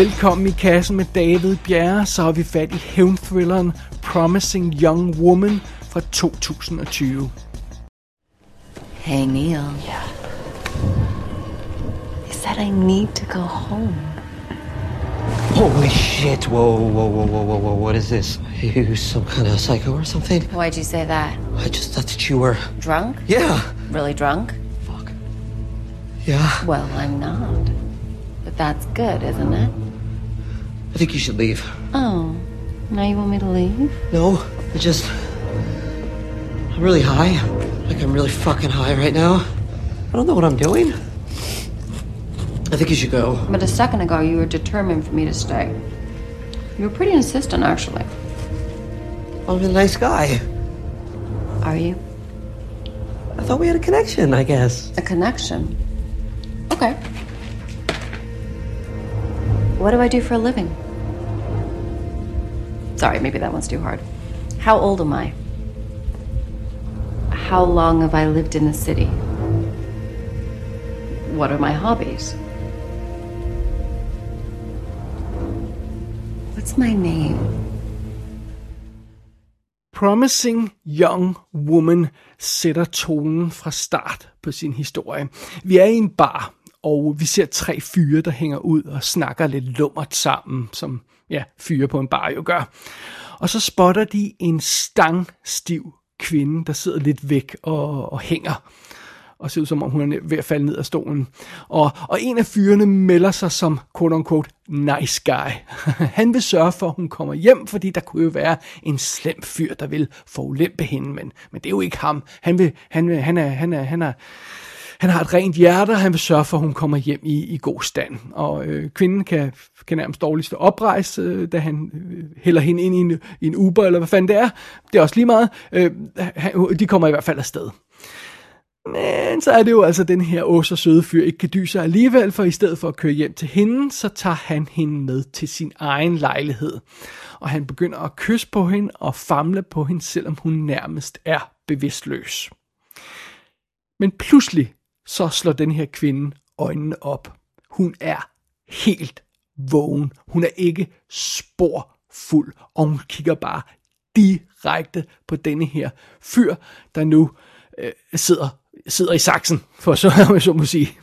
Velkommen i kassen med David Bjerre, så har vi fat i hævnthrilleren Promising Young Woman fra 2020. Hey, Neil. Yeah. He said I need to go home. Holy shit. Whoa, whoa, whoa, whoa, whoa, whoa. What is this? Are You some kind of psycho or something? Why'd you say that? I just thought that you were. Drunk? Yeah. Really drunk? Fuck. Yeah. Well, I'm not. But that's good, isn't it? I think you should leave. Oh, now you want me to leave? No, I just. I'm really high. Like, I'm really fucking high right now. I don't know what I'm doing. I think you should go. But a second ago, you were determined for me to stay. You were pretty insistent, actually. I'm a nice guy. Are you? I thought we had a connection, I guess. A connection? Okay. What do I do for a living? Sorry, maybe that one's too hard. How old am I? How long have I lived in the city? What are my hobbies? What's my name? Promising Young Woman sætter tonen fra start på sin historie. Vi er i en bar, og vi ser tre fyre, der hænger ud og snakker lidt lummert sammen, som ja, fyre på en bar jo gør. Og så spotter de en stangstiv kvinde, der sidder lidt væk og, og hænger og ser ud som om hun er ved at falde ned af stolen. Og, og en af fyrene melder sig som quote-unquote nice guy. Han vil sørge for, at hun kommer hjem, fordi der kunne jo være en slem fyr, der vil forulempe hende, men, men det er jo ikke ham. Han, vil, han, vil, han, er, han, er, han, er, han har et rent hjerte, og han vil sørge for, at hun kommer hjem i, i god stand. Og øh, kvinden kan, kan nærmest dårligt stå oprejst, øh, da han øh, hælder hende ind i en, i en Uber, eller hvad fanden det er. Det er også lige meget. Øh, han, de kommer i hvert fald afsted. Men så er det jo altså den her ås og søde fyr ikke kan dyse alligevel, for i stedet for at køre hjem til hende, så tager han hende med til sin egen lejlighed. Og han begynder at kysse på hende og famle på hende, selvom hun nærmest er bevidstløs. Men pludselig så slår den her kvinde øjnene op. Hun er helt vågen. Hun er ikke spor fuld, og hun kigger bare direkte på denne her fyr, der nu øh, sidder sidder i saksen, for så, så må sige.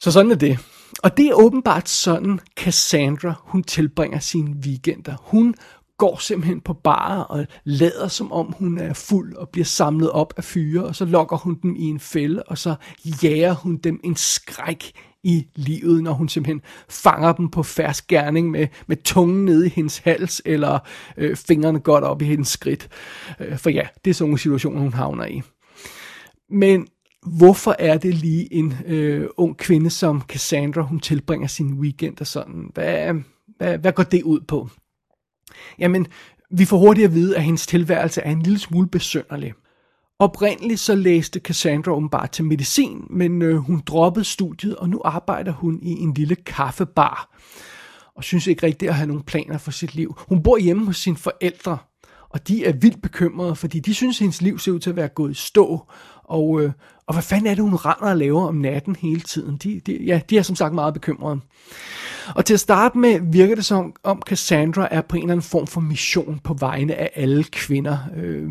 så sådan er det. Og det er åbenbart sådan, Cassandra, hun tilbringer sine weekender. Hun går simpelthen på barer og lader som om hun er fuld og bliver samlet op af fyre, og så lokker hun dem i en fælde, og så jager hun dem en skræk i livet, når hun simpelthen fanger dem på færsk gerning med, med tungen nede i hendes hals, eller øh, fingrene godt op i hendes skridt. Øh, for ja, det er sådan nogle situationer, hun havner i. Men hvorfor er det lige en øh, ung kvinde som Cassandra, hun tilbringer sin weekend og sådan? Hvad, hvad, hvad går det ud på? Jamen, vi får hurtigt at vide, at hendes tilværelse er en lille smule besønderlig. Oprindeligt så læste Cassandra bare til medicin, men øh, hun droppede studiet, og nu arbejder hun i en lille kaffebar. Og synes ikke rigtigt at have nogen planer for sit liv. Hun bor hjemme hos sine forældre, og de er vildt bekymrede, fordi de synes, at hendes liv ser ud til at være gået i stå, og, øh, og hvad fanden er det, hun render og laver om natten hele tiden? De, de, ja, de er som sagt meget bekymrede. Og til at starte med virker det som om Cassandra er på en eller anden form for mission på vegne af alle kvinder. Øh,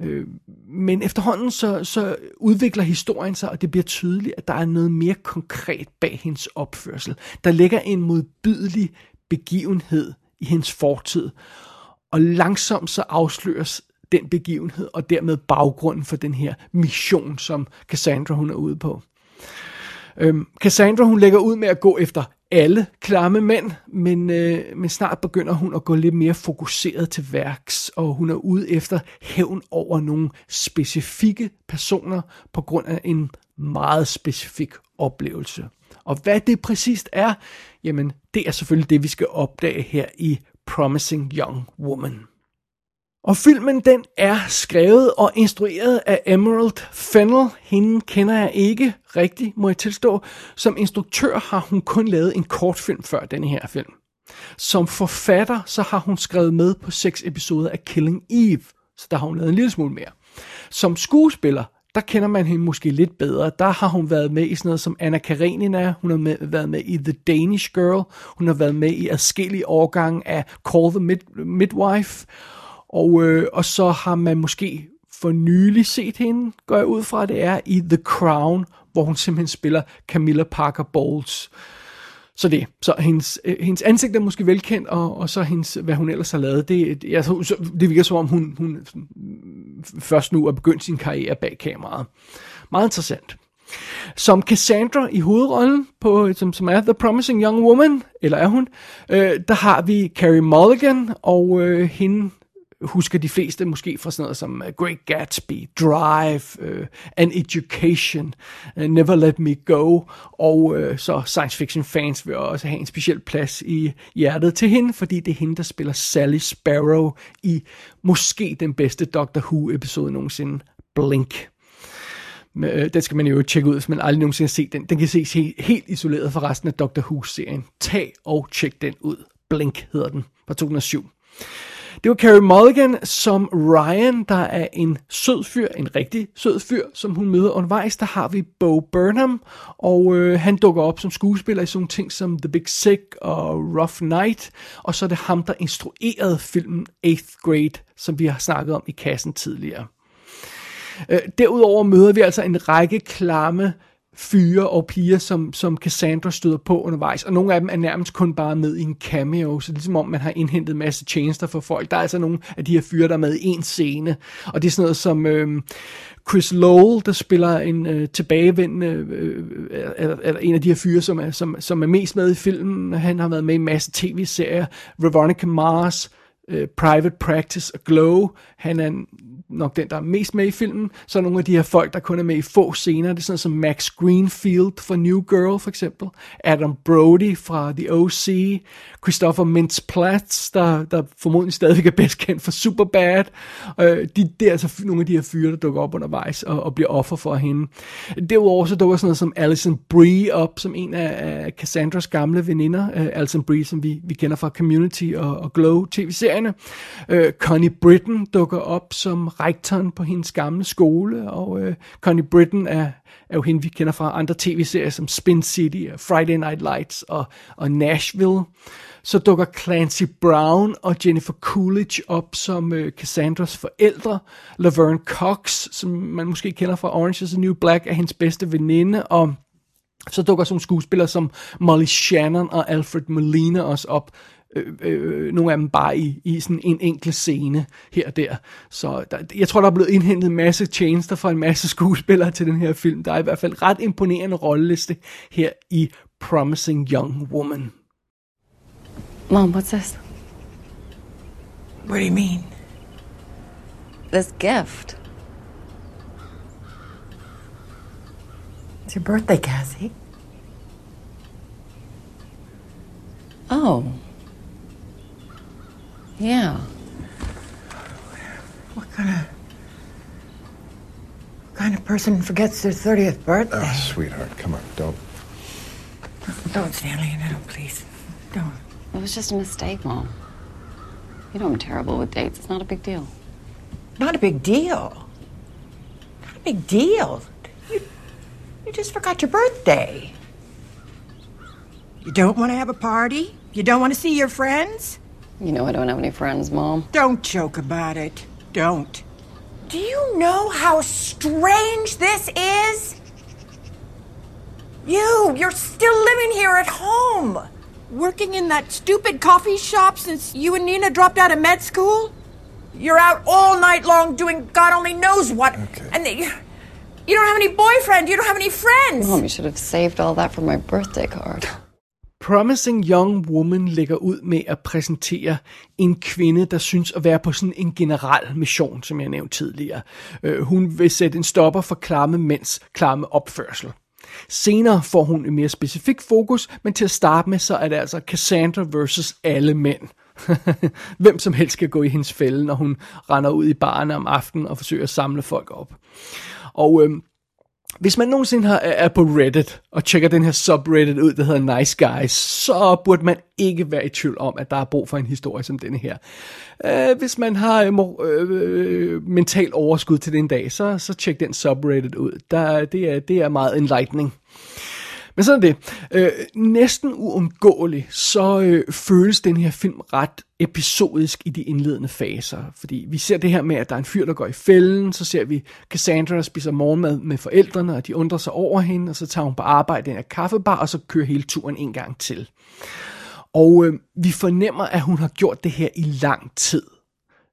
øh, men efterhånden så, så udvikler historien sig, og det bliver tydeligt, at der er noget mere konkret bag hendes opførsel. Der ligger en modbydelig begivenhed i hendes fortid, og langsomt så afsløres den begivenhed, og dermed baggrunden for den her mission, som Cassandra hun er ude på. Øhm, Cassandra hun lægger ud med at gå efter alle klamme mænd, men, øh, men snart begynder hun at gå lidt mere fokuseret til værks, og hun er ude efter hævn over nogle specifikke personer på grund af en meget specifik oplevelse. Og hvad det præcist er, jamen det er selvfølgelig det, vi skal opdage her i Promising Young Woman. Og filmen den er skrevet og instrueret af Emerald Fennell. Hende kender jeg ikke rigtigt, må jeg tilstå. Som instruktør har hun kun lavet en kortfilm før denne her film. Som forfatter så har hun skrevet med på seks episoder af Killing Eve, så der har hun lavet en lille smule mere. Som skuespiller, der kender man hende måske lidt bedre. Der har hun været med i sådan noget som Anna Karenina, hun har med, været med i The Danish Girl, hun har været med i adskillige årgange af Call the Mid- Midwife, og, øh, og så har man måske for nylig set hende, går jeg ud fra, det er i The Crown, hvor hun simpelthen spiller Camilla Parker Bowles. Så det, så hendes, øh, hendes ansigt er måske velkendt, og, og så hendes, hvad hun ellers har lavet, det, jeg, så, det virker som om, hun, hun først nu er begyndt sin karriere bag kameraet. Meget interessant. Som Cassandra i hovedrollen, på, som, som er The Promising Young Woman, eller er hun, øh, der har vi Carrie Mulligan, og øh, hende husker de fleste måske fra sådan noget som øh, Great Gatsby, Drive, uh, An Education, uh, Never Let Me Go, og uh, så science fiction fans vil også have en speciel plads i hjertet til hende, fordi det er hende, der spiller Sally Sparrow i måske den bedste Doctor Who episode nogensinde, Blink. Den skal man jo tjekke ud, hvis man aldrig nogensinde har set den. Den kan ses helt, helt isoleret fra resten af Doctor Who-serien. Tag og tjek den ud. Blink hedder den fra 2007. Det var Carrie Mulligan som Ryan, der er en sød fyr, en rigtig sød fyr, som hun møder undervejs. Der har vi Bo Burnham, og øh, han dukker op som skuespiller i sådan ting som The Big Sick og Rough Night. Og så er det ham, der instruerede filmen 8th Grade, som vi har snakket om i kassen tidligere. Øh, derudover møder vi altså en række klamme fyre og piger, som, som Cassandra støder på undervejs, og nogle af dem er nærmest kun bare med i en cameo, så det er ligesom om, man har indhentet en masse tjenester for folk. Der er altså nogle af de her fyre, der er med i en scene, og det er sådan noget som øh, Chris Lowell, der spiller en øh, tilbagevendende, øh, øh, eller, eller en af de her fyre, som er, som, som er mest med i filmen. Han har været med i en masse tv-serier. Veronica Mars, øh, Private Practice og Glow. Han er nok den, der er mest med i filmen. Så er nogle af de her folk, der kun er med i få scener. Det er sådan som Max Greenfield fra New Girl for eksempel. Adam Brody fra The O.C. Christopher Mintz-Platz, der, der formodentlig stadig er bedst kendt for Superbad. Øh, de, det er altså nogle af de her fyre, der dukker op undervejs og, og bliver offer for hende. Derudover så dukker sådan noget som Alison Brie op, som en af, af Cassandras gamle veninder. Øh, Alison Brie, som vi, vi kender fra Community og, og Glow tv-serierne. Øh, Connie Britton dukker op som rektoren på hendes gamle skole, og øh, Connie Britton er, er jo hende, vi kender fra andre tv-serier som Spin City, Friday Night Lights og, og Nashville så dukker Clancy Brown og Jennifer Coolidge op som øh, Cassandras forældre. Laverne Cox, som man måske kender fra Orange is the New Black, er hendes bedste veninde, og så dukker sådan skuespillere som Molly Shannon og Alfred Molina også op. Øh, øh, nogle af dem bare i, i sådan en enkelt scene her og der. Så der, jeg tror, der er blevet indhentet en masse tjenester fra en masse skuespillere til den her film. Der er i hvert fald ret imponerende rolleliste her i Promising Young Woman. Mom, what's this? What do you mean? This gift. It's your birthday, Cassie. Oh. Yeah. What kind of. What kind of person forgets their 30th birthday? Oh, sweetheart, come on, don't. Don't, Stanley, no, please. Don't. It was just a mistake, Mom. You know I'm terrible with dates. It's not a big deal. Not a big deal. Not a big deal. You, you just forgot your birthday. You don't want to have a party? You don't want to see your friends? You know I don't have any friends, Mom. Don't joke about it. Don't. Do you know how strange this is? You, you're still living here at home. Working in that stupid coffee shop since you and Nina dropped out of med school? You're out all night long doing God only knows what. Okay. And they, you don't have any boyfriend. You don't have any friends. Mom, you should have saved all that for my birthday card. Promising Young Woman lægger ud med at præsentere en kvinde, der synes at være på sådan en general mission, som jeg nævnte tidligere. Øh, hun vil sætte en stopper for klamme mænds klamme opførsel. Senere får hun en mere specifik fokus, men til at starte med, så er det altså Cassandra versus alle mænd. Hvem som helst skal gå i hendes fælde, når hun render ud i barne om aftenen og forsøger at samle folk op. Og øhm, hvis man nogensinde har, er på Reddit og tjekker den her subreddit ud, der hedder Nice Guys, så burde man ikke være i tvivl om, at der er brug for en historie som denne her. Uh, hvis man har uh, uh, mental overskud til den dag, så, så tjek den subreddit ud. Der, det, er, det er meget enlightening. Men sådan er det. Øh, næsten uundgåeligt, så øh, føles den her film ret episodisk i de indledende faser. Fordi vi ser det her med, at der er en fyr, der går i fælden, så ser vi Cassandra spiser morgenmad med forældrene, og de undrer sig over hende, og så tager hun på arbejde i en kaffebar, og så kører hele turen en gang til. Og øh, vi fornemmer, at hun har gjort det her i lang tid.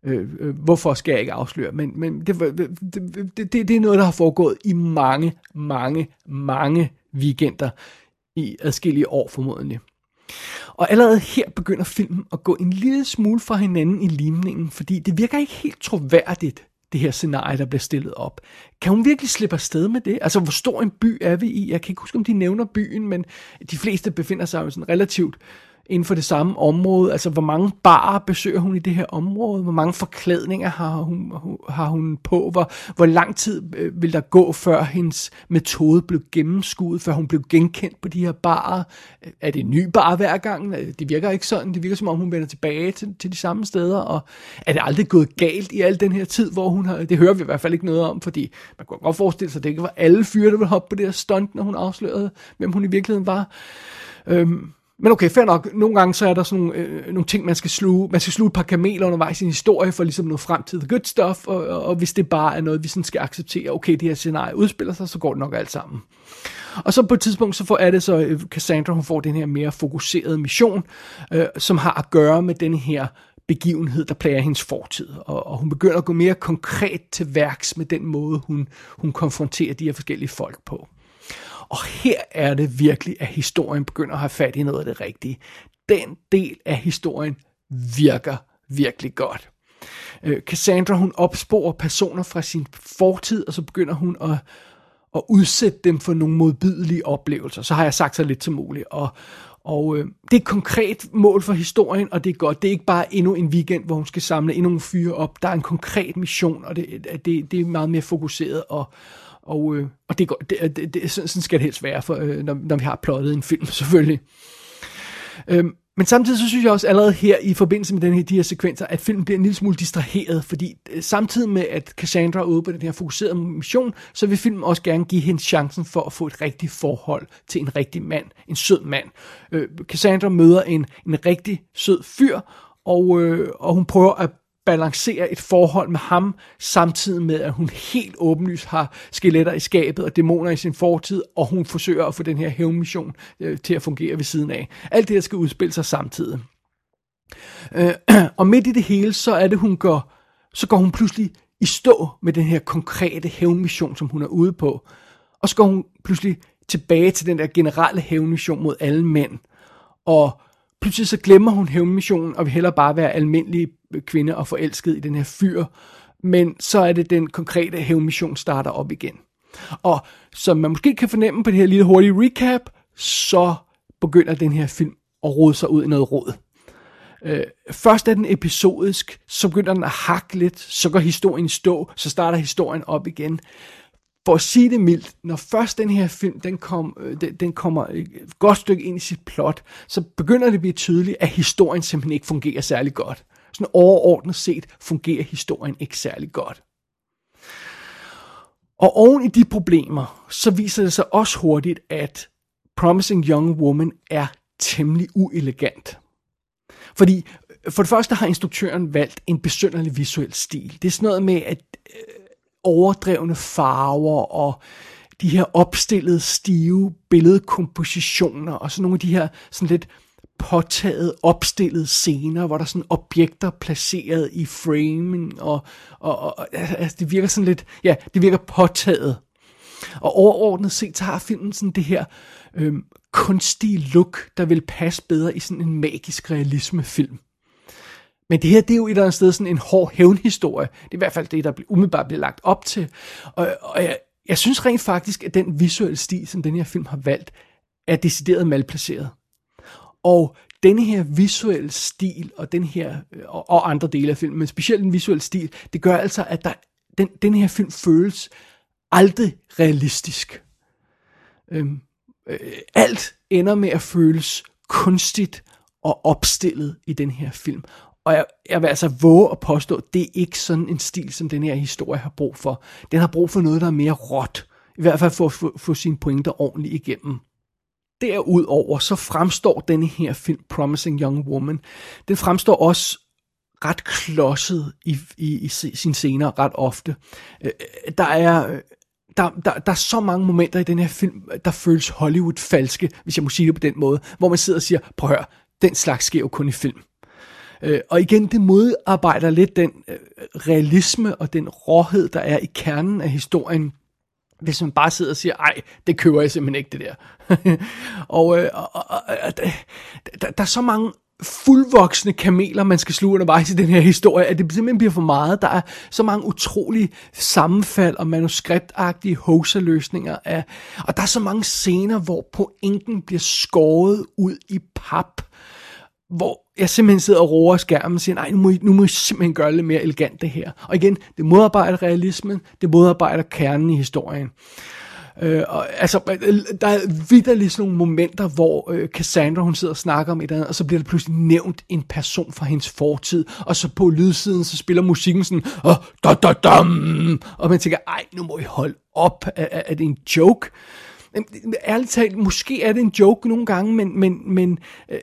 Øh, øh, hvorfor skal jeg ikke afsløre, men, men det, det, det, det er noget, der har foregået i mange, mange, mange weekender i adskillige år formodentlig. Og allerede her begynder filmen at gå en lille smule fra hinanden i limningen, fordi det virker ikke helt troværdigt, det her scenarie, der bliver stillet op. Kan hun virkelig slippe afsted med det? Altså, hvor stor en by er vi i? Jeg kan ikke huske, om de nævner byen, men de fleste befinder sig jo sådan relativt inden for det samme område? Altså, hvor mange barer besøger hun i det her område? Hvor mange forklædninger har hun, har hun på? Hvor, hvor lang tid øh, vil der gå, før hendes metode blev gennemskuet, før hun blev genkendt på de her barer? Er det en ny bar hver gang? Det virker ikke sådan. Det virker som om, hun vender tilbage til, til de samme steder. Og er det aldrig gået galt i al den her tid, hvor hun har... Det hører vi i hvert fald ikke noget om, fordi man kunne godt forestille sig, at det ikke var alle fyre, der ville hoppe på det her stunt, når hun afslørede, hvem hun i virkeligheden var. Øhm, men okay, fair nok. Nogle gange så er der sådan nogle, øh, nogle ting, man skal sluge. Man skal sluge et par kameler undervejs i en historie, for ligesom noget frem til the good stuff. Og, og, og hvis det bare er noget, vi sådan skal acceptere, okay, det her scenarie udspiller sig, så går det nok alt sammen. Og så på et tidspunkt, så får, er det så, øh, Cassandra, hun får den her mere fokuserede mission, øh, som har at gøre med den her begivenhed, der plager hendes fortid. Og, og hun begynder at gå mere konkret til værks med den måde, hun, hun konfronterer de her forskellige folk på. Og her er det virkelig, at historien begynder at have fat i noget af det rigtige. Den del af historien virker virkelig godt. Øh, Cassandra, hun opsporer personer fra sin fortid, og så begynder hun at, at udsætte dem for nogle modbydelige oplevelser. Så har jeg sagt så lidt som muligt. Og, og øh, det er et konkret mål for historien, og det er godt. Det er ikke bare endnu en weekend, hvor hun skal samle endnu nogle fyre op. Der er en konkret mission, og det, det, det er meget mere fokuseret og, og, øh, og det, øh, det, det, det, sådan skal det helst være, for, øh, når, når vi har plottet en film, selvfølgelig. Øhm, men samtidig så synes jeg også allerede her i forbindelse med den her, de her sekvenser, at filmen bliver en lille smule distraheret, fordi øh, samtidig med at Cassandra er ude på den her fokuserede mission, så vil filmen også gerne give hende chancen for at få et rigtigt forhold til en rigtig mand, en sød mand. Øh, Cassandra møder en, en rigtig sød fyr, og, øh, og hun prøver at balancere et forhold med ham, samtidig med, at hun helt åbenlyst har skeletter i skabet og dæmoner i sin fortid, og hun forsøger at få den her hævnmission øh, til at fungere ved siden af. Alt det her skal udspille sig samtidig. Øh, og midt i det hele, så er det, hun går, så går hun pludselig i stå med den her konkrete hævnmission, som hun er ude på. Og så går hun pludselig tilbage til den der generelle hævnmission mod alle mænd. Og pludselig så glemmer hun hævnmissionen, og vil hellere bare være almindelig kvinde og forelsket i den her fyr. Men så er det den konkrete hævnmission starter op igen. Og som man måske kan fornemme på det her lille hurtige recap, så begynder den her film at rode sig ud i noget råd. Øh, først er den episodisk, så begynder den at hakke lidt, så går historien i stå, så starter historien op igen for at sige det mildt, når først den her film, den, kom, øh, den, den kommer et godt stykke ind i sit plot, så begynder det at blive tydeligt, at historien simpelthen ikke fungerer særlig godt. Sådan overordnet set fungerer historien ikke særlig godt. Og oven i de problemer, så viser det sig også hurtigt, at Promising Young Woman er temmelig uelegant. Fordi øh, for det første har instruktøren valgt en besynderlig visuel stil. Det er sådan noget med, at øh, overdrevne farver og de her opstillede stive billedkompositioner og sådan nogle af de her sådan lidt påtaget, opstillede scener, hvor der er sådan objekter placeret i framing, og, og, og altså, altså, det virker sådan lidt, ja, det virker påtaget. Og overordnet set, så har filmen sådan det her øhm, kunstige look, der vil passe bedre i sådan en magisk realisme-film. Men det her, det er jo et eller andet sted sådan en hård hævnhistorie. Det er i hvert fald det, der umiddelbart bliver lagt op til. Og, og jeg, jeg synes rent faktisk, at den visuelle stil, som den her film har valgt, er decideret malplaceret. Og denne her visuelle stil, og den her, øh, og, og andre dele af filmen, men specielt den visuelle stil, det gør altså, at der, den, den her film føles aldrig realistisk. Øhm, øh, alt ender med at føles kunstigt og opstillet i den her film. Og jeg, jeg vil altså våge at påstå, at det er ikke sådan en stil, som den her historie har brug for. Den har brug for noget, der er mere råt. I hvert fald for at få, få sine pointer ordentligt igennem. Derudover så fremstår denne her film, Promising Young Woman, den fremstår også ret klodset i, i, i sine scener ret ofte. Øh, øh, der er øh, der, der, der er så mange momenter i den her film, der føles Hollywood-falske, hvis jeg må sige det på den måde, hvor man sidder og siger, prøv at høre, den slags sker jo kun i film. Øh, og igen, det modarbejder lidt den øh, realisme og den råhed, der er i kernen af historien, hvis man bare sidder og siger, ej, det køber jeg simpelthen ikke, det der. og, øh, og, og, og der, der, der er så mange fuldvoksne kameler, man skal sluge undervejs i den her historie, at det simpelthen bliver for meget. Der er så mange utrolige sammenfald og manuskriptagtige hoserløsninger af, og der er så mange scener, hvor pointen bliver skåret ud i pap, hvor jeg simpelthen sidder og roer skærmen og siger, nej, nu må, I, nu må I simpelthen gøre det mere elegant det her. Og igen, det modarbejder realismen, det modarbejder kernen i historien. Øh, og, altså, der er vidderligt sådan nogle momenter, hvor øh, Cassandra, hun sidder og snakker om et eller andet, og så bliver der pludselig nævnt en person fra hendes fortid, og så på lydsiden, så spiller musikken sådan, oh, da, da, dam, og man tænker, ej, nu må I holde op, er, er det en joke? Ærligt talt, måske er det en joke nogle gange, men, men, men øh,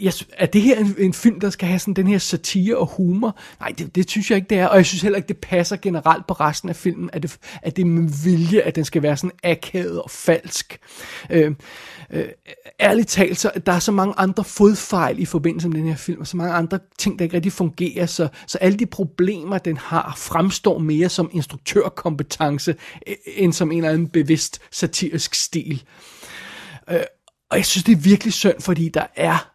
jeg, er det her en, en film, der skal have sådan den her satire og humor? Nej, det, det synes jeg ikke, det er. Og jeg synes heller ikke, det passer generelt på resten af filmen, at det, at det er med vilje, at den skal være sådan akavet og falsk. Øh, øh, ærligt talt, så der er så mange andre fodfejl i forbindelse med den her film, og så mange andre ting, der ikke rigtig fungerer, så, så alle de problemer, den har, fremstår mere som instruktørkompetence, øh, end som en eller anden bevidst satirisk stil. Øh, og jeg synes, det er virkelig synd, fordi der er,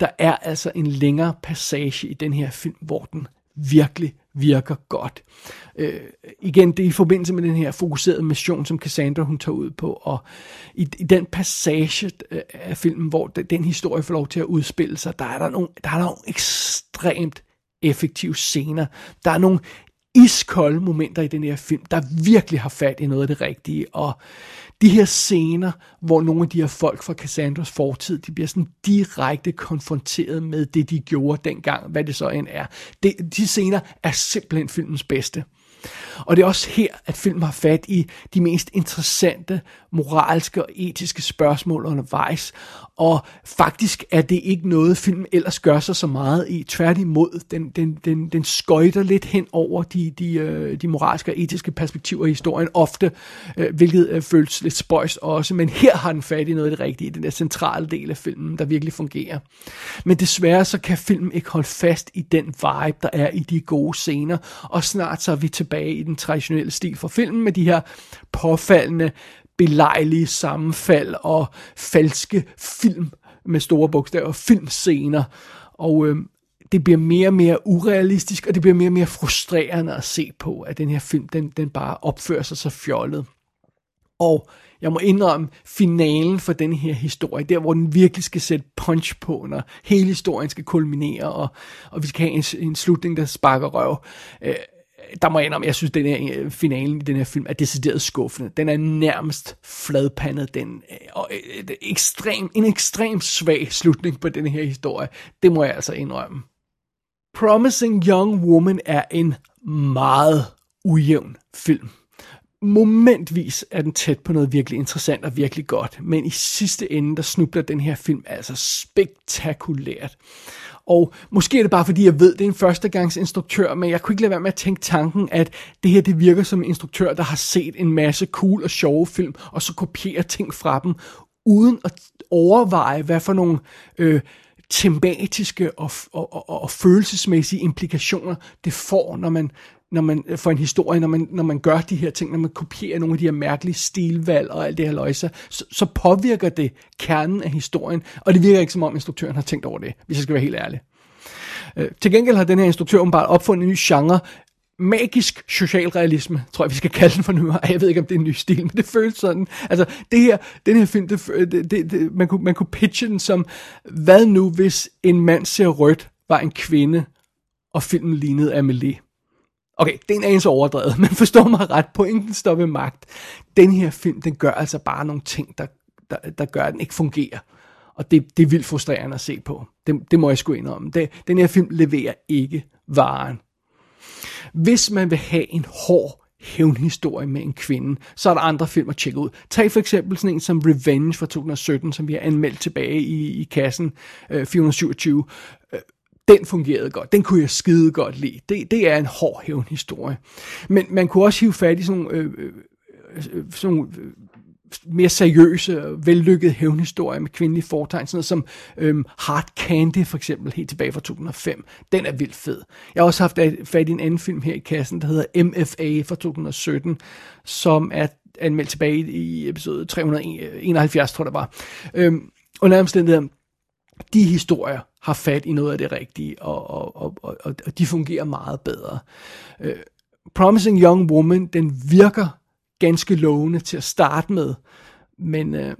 der er altså en længere passage i den her film, hvor den virkelig virker godt. Øh, igen, det er i forbindelse med den her fokuserede mission, som Cassandra hun tager ud på, og i, i den passage øh, af filmen, hvor den, den historie får lov til at udspille sig, der er der nogle, der er der nogle ekstremt effektive scener. Der er nogle iskolde momenter i den her film, der virkelig har fat i noget af det rigtige, og de her scener, hvor nogle af de her folk fra Cassandras fortid, de bliver sådan direkte konfronteret med det, de gjorde dengang, hvad det så end er. De, de scener er simpelthen filmens bedste. Og det er også her, at filmen har fat i de mest interessante moralske og etiske spørgsmål undervejs. Og faktisk er det ikke noget, filmen ellers gør sig så meget i. Tværtimod, den, den, den, den skøjter lidt hen over de, de, øh, de moralske og etiske perspektiver i historien, ofte, øh, hvilket øh, føles lidt spøjs også. Men her har den fat i noget af det rigtige, den der centrale del af filmen, der virkelig fungerer. Men desværre så kan filmen ikke holde fast i den vibe, der er i de gode scener, og snart så er vi tilbage i den traditionelle stil for filmen med de her påfaldende belejlige sammenfald og falske film med store bogstaver, filmscener. Og øh, det bliver mere og mere urealistisk, og det bliver mere og mere frustrerende at se på, at den her film, den, den bare opfører sig så fjollet. Og jeg må indrømme, finalen for den her historie, der hvor den virkelig skal sætte punch på, når hele historien skal kulminere, og, og vi skal have en, en slutning, der sparker røv. Øh, der må jeg indrømme, jeg synes, den her øh, finalen i den her film er decideret skuffende. Den er nærmest fladpandet. Den, øh, og øh, et ekstrem, en ekstrem svag slutning på den her historie. Det må jeg altså indrømme. Promising Young Woman er en meget ujævn film. Momentvis er den tæt på noget virkelig interessant og virkelig godt, men i sidste ende, der snubler den her film altså spektakulært. Og måske er det bare fordi, jeg ved, det er en førstegangsinstruktør, men jeg kunne ikke lade være med at tænke tanken, at det her det virker som en instruktør, der har set en masse cool og sjove film, og så kopierer ting fra dem, uden at overveje, hvad for nogle øh, tematiske og, og, og, og følelsesmæssige implikationer det får, når man når man øh, for en historie, når man, når man gør de her ting, når man kopierer nogle af de her mærkelige stilvalg og alt det her løjse, så, så påvirker det kernen af historien, og det virker ikke som om instruktøren har tænkt over det, hvis jeg skal være helt ærlig. Øh, til gengæld har den her instruktør bare opfundet en ny genre, magisk socialrealisme, tror jeg, vi skal kalde den for nu. Jeg ved ikke, om det er en ny stil, men det føles sådan. Altså, det her, den her film, det, det, det, man, kunne, man kunne pitche den som, hvad nu, hvis en mand ser rødt, var en kvinde, og filmen lignede Amelie. Okay, det er en anelse overdrevet, men forstår mig ret, pointen står ved magt. Den her film, den gør altså bare nogle ting, der, der, der gør, at den ikke fungerer. Og det, det er vildt frustrerende at se på. Det, det må jeg sgu indrømme. Det, den her film leverer ikke varen. Hvis man vil have en hård hævnhistorie med en kvinde, så er der andre film at tjekke ud. Tag for eksempel sådan en som Revenge fra 2017, som vi har anmeldt tilbage i, i kassen øh, 427. Den fungerede godt. Den kunne jeg skide godt lide. Det, det er en hård hævnhistorie. Men man kunne også hive fat i sådan nogle, øh, øh, øh sådan nogle øh, mere seriøse, vellykkede hævnhistorier med kvindelige fortegn, sådan noget som øhm, Hard Candy for eksempel, helt tilbage fra 2005. Den er vildt fed. Jeg har også haft fat i en anden film her i kassen, der hedder MFA fra 2017, som er anmeldt tilbage i episode 371, øh, tror jeg det var. Øhm, under omstændigheder, de historier har fat i noget af det rigtige, og, og, og, og, og de fungerer meget bedre. Øh, Promising Young Woman, den virker ganske lovende til at starte med. Men, øh,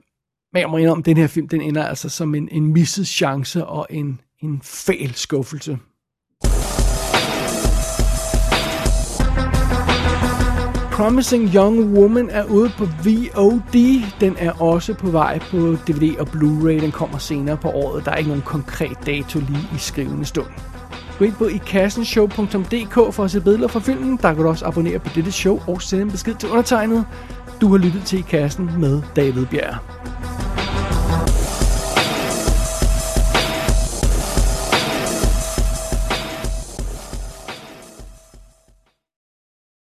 men jeg må indrømme, at den her film, den ender altså som en, en misset chance og en, en fæl skuffelse. Promising Young Woman er ude på VOD. Den er også på vej på DVD og Blu-ray. Den kommer senere på året. Der er ikke nogen konkret dato lige i skrivende stund. Gå ind på ikassenshow.dk for at se billeder fra filmen. Der kan du også abonnere på dette show og sende en besked til undertegnet. Du har lyttet til I Kassen med David Bjerg.